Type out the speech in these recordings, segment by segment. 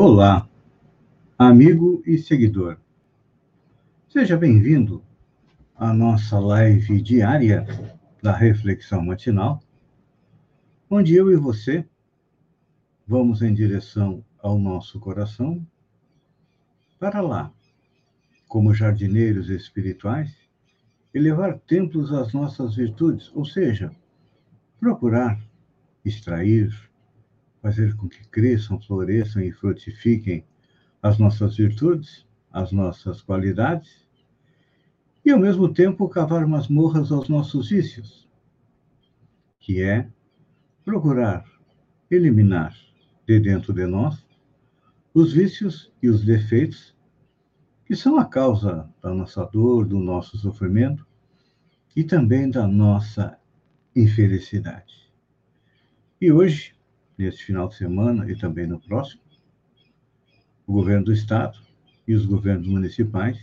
Olá, amigo e seguidor. Seja bem-vindo à nossa live diária da Reflexão Matinal, onde eu e você vamos em direção ao nosso coração para lá, como jardineiros espirituais, elevar templos às nossas virtudes, ou seja, procurar extrair, fazer com que cresçam, floresçam e frutifiquem as nossas virtudes, as nossas qualidades, e ao mesmo tempo cavar masmorras aos nossos vícios, que é procurar eliminar de dentro de nós os vícios e os defeitos que são a causa da nossa dor, do nosso sofrimento e também da nossa infelicidade. E hoje, neste final de semana e também no próximo, o governo do estado e os governos municipais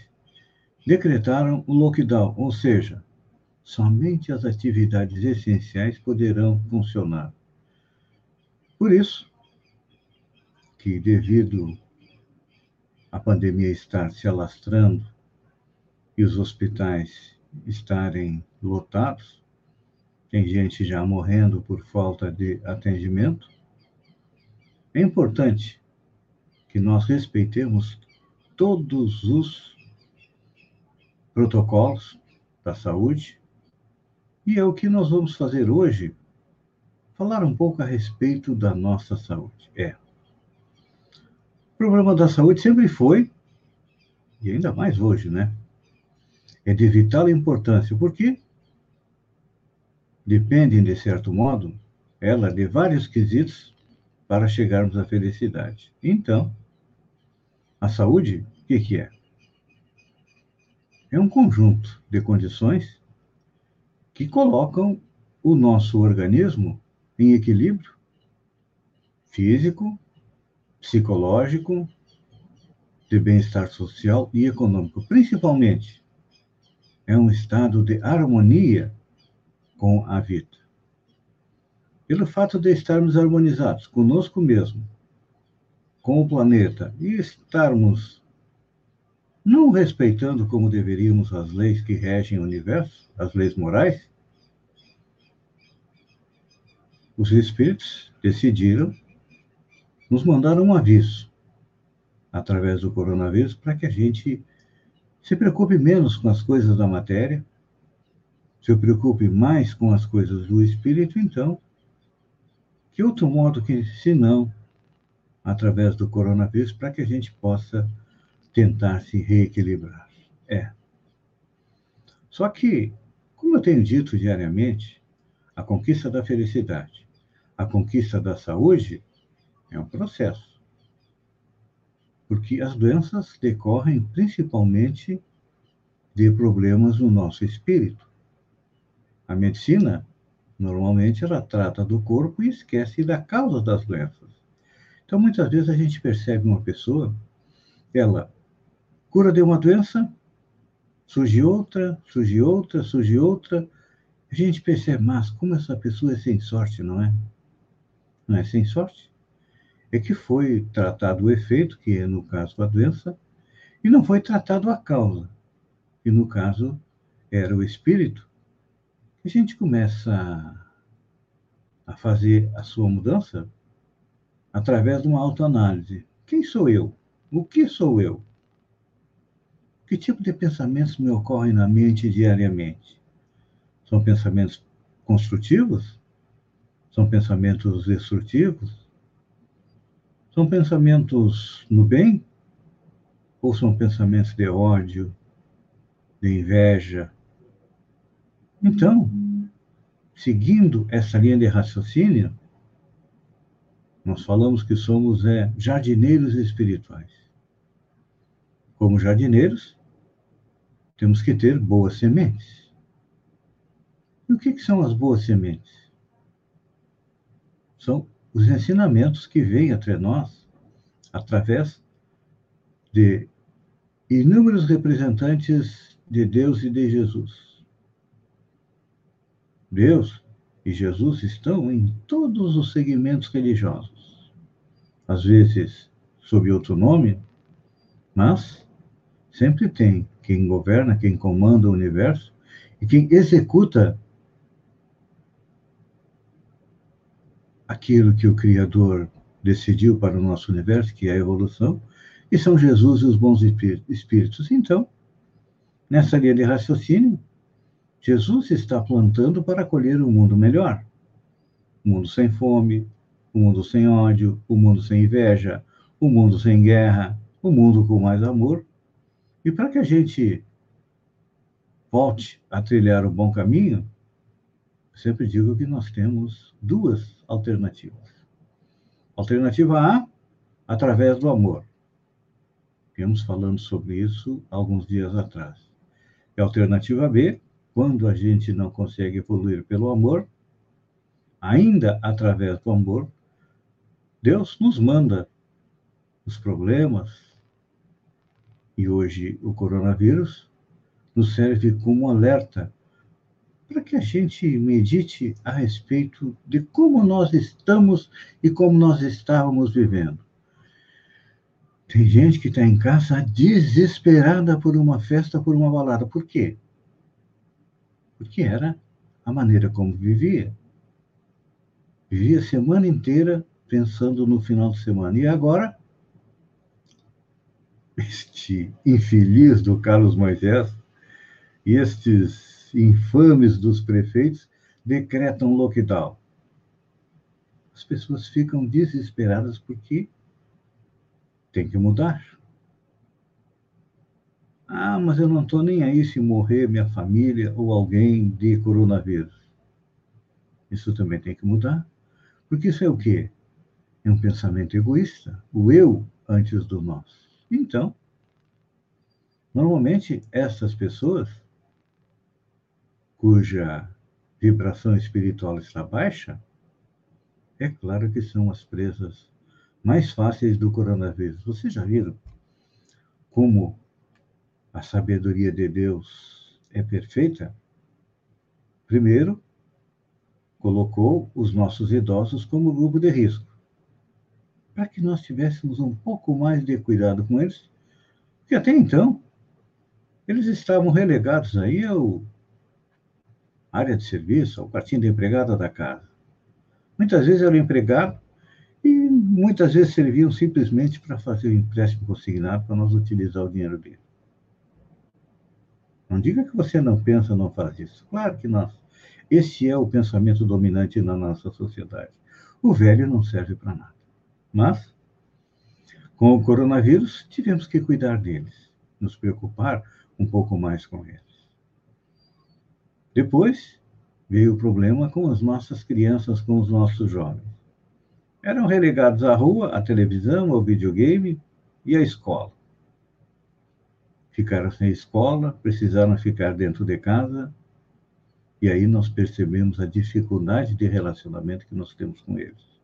decretaram o lockdown, ou seja, somente as atividades essenciais poderão funcionar. Por isso, que devido à pandemia estar se alastrando e os hospitais estarem lotados, tem gente já morrendo por falta de atendimento. É importante que nós respeitemos todos os protocolos da saúde. E é o que nós vamos fazer hoje, falar um pouco a respeito da nossa saúde. É. O problema da saúde sempre foi, e ainda mais hoje, né? É de vital importância, porque dependem, de certo modo, ela de vários quesitos para chegarmos à felicidade. Então, a saúde, o que, que é? É um conjunto de condições que colocam o nosso organismo em equilíbrio físico, psicológico, de bem-estar social e econômico. Principalmente, é um estado de harmonia com a vida. Pelo fato de estarmos harmonizados conosco mesmo, com o planeta e estarmos não respeitando como deveríamos as leis que regem o universo, as leis morais, os espíritos decidiram nos mandar um aviso através do coronavírus para que a gente se preocupe menos com as coisas da matéria se preocupe mais com as coisas do espírito, então, que outro modo que se não através do coronavírus para que a gente possa tentar se reequilibrar. É. Só que, como eu tenho dito diariamente, a conquista da felicidade, a conquista da saúde é um processo. Porque as doenças decorrem principalmente de problemas no nosso espírito. A medicina, normalmente, ela trata do corpo e esquece da causa das doenças. Então, muitas vezes a gente percebe uma pessoa, ela cura de uma doença, surge outra, surge outra, surge outra. A gente percebe, mas como essa pessoa é sem sorte, não é? Não é sem sorte? É que foi tratado o efeito, que é no caso a doença, e não foi tratado a causa, que no caso era o espírito a gente começa a fazer a sua mudança através de uma autoanálise. Quem sou eu? O que sou eu? Que tipo de pensamentos me ocorrem na mente diariamente? São pensamentos construtivos? São pensamentos destrutivos? São pensamentos no bem? Ou são pensamentos de ódio, de inveja, então, seguindo essa linha de raciocínio, nós falamos que somos é, jardineiros espirituais. Como jardineiros, temos que ter boas sementes. E o que, que são as boas sementes? São os ensinamentos que vêm até nós através de inúmeros representantes de Deus e de Jesus. Deus e Jesus estão em todos os segmentos religiosos. Às vezes sob outro nome, mas sempre tem quem governa, quem comanda o universo e quem executa aquilo que o Criador decidiu para o nosso universo, que é a evolução, e são Jesus e os bons espíritos. Então, nessa linha de raciocínio, Jesus está plantando para colher um mundo melhor. Um mundo sem fome, um mundo sem ódio, um mundo sem inveja, um mundo sem guerra, um mundo com mais amor. E para que a gente volte a trilhar o bom caminho, sempre digo que nós temos duas alternativas. Alternativa A, através do amor. Viemos falando sobre isso alguns dias atrás. E alternativa B, quando a gente não consegue evoluir pelo amor, ainda através do amor, Deus nos manda os problemas, e hoje o coronavírus nos serve como alerta para que a gente medite a respeito de como nós estamos e como nós estávamos vivendo. Tem gente que está em casa desesperada por uma festa, por uma balada. Por quê? Porque era a maneira como vivia. Vivia a semana inteira pensando no final de semana. E agora, este infeliz do Carlos Moisés e estes infames dos prefeitos decretam lockdown. As pessoas ficam desesperadas porque tem que mudar. Ah, mas eu não estou nem aí se morrer minha família ou alguém de coronavírus. Isso também tem que mudar. Porque isso é o quê? É um pensamento egoísta. O eu antes do nós. Então, normalmente, essas pessoas cuja vibração espiritual está baixa, é claro que são as presas mais fáceis do coronavírus. Vocês já viram como a sabedoria de Deus é perfeita? Primeiro, colocou os nossos idosos como grupo de risco, para que nós tivéssemos um pouco mais de cuidado com eles, porque até então eles estavam relegados aí ao área de serviço, ao quartinho da empregada da casa. Muitas vezes era o empregado e muitas vezes serviam simplesmente para fazer o empréstimo consignado para nós utilizar o dinheiro dele. Não diga que você não pensa, não faz isso. Claro que nós. Esse é o pensamento dominante na nossa sociedade. O velho não serve para nada. Mas, com o coronavírus, tivemos que cuidar deles, nos preocupar um pouco mais com eles. Depois, veio o problema com as nossas crianças, com os nossos jovens eram relegados à rua, à televisão, ao videogame e à escola. Ficaram sem escola, precisaram ficar dentro de casa, e aí nós percebemos a dificuldade de relacionamento que nós temos com eles.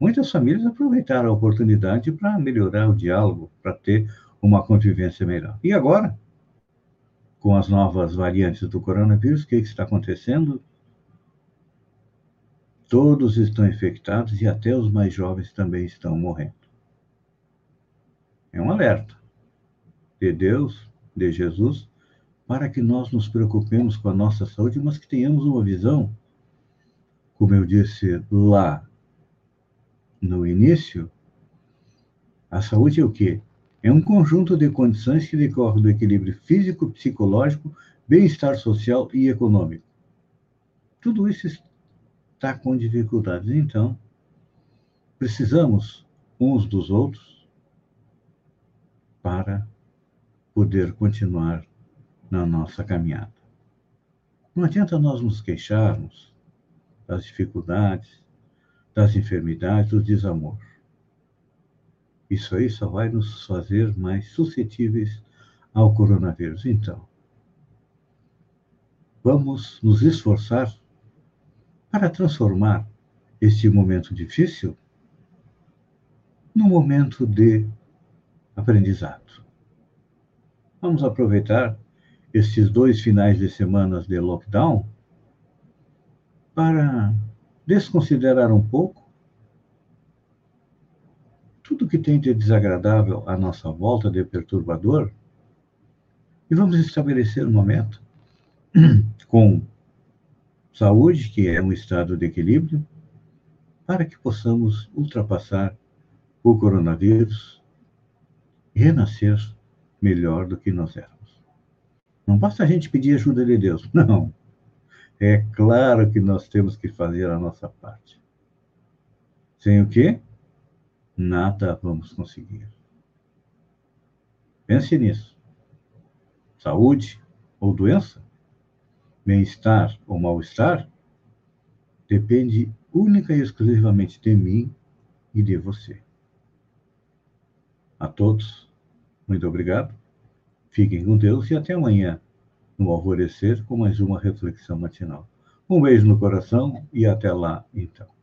Muitas famílias aproveitaram a oportunidade para melhorar o diálogo, para ter uma convivência melhor. E agora, com as novas variantes do coronavírus, o que está acontecendo? Todos estão infectados e até os mais jovens também estão morrendo. É um alerta de Deus, de Jesus, para que nós nos preocupemos com a nossa saúde, mas que tenhamos uma visão, como eu disse lá no início, a saúde é o quê? É um conjunto de condições que decorrem do equilíbrio físico, psicológico, bem-estar social e econômico. Tudo isso está com dificuldades. Então, precisamos uns dos outros para poder continuar na nossa caminhada. Não adianta nós nos queixarmos das dificuldades, das enfermidades, do desamor. Isso aí só vai nos fazer mais suscetíveis ao coronavírus. Então, vamos nos esforçar para transformar este momento difícil num momento de aprendizado. Vamos aproveitar estes dois finais de semanas de lockdown para desconsiderar um pouco tudo que tem de desagradável à nossa volta de perturbador e vamos estabelecer uma meta com saúde, que é um estado de equilíbrio, para que possamos ultrapassar o coronavírus renascer melhor do que nós éramos. Não basta a gente pedir ajuda de Deus, não. É claro que nós temos que fazer a nossa parte. Sem o quê? Nada vamos conseguir. Pense nisso. Saúde ou doença, bem-estar ou mal-estar, depende única e exclusivamente de mim e de você. A todos, muito obrigado. Fiquem com Deus e até amanhã, no alvorecer, com mais uma reflexão matinal. Um beijo no coração e até lá, então.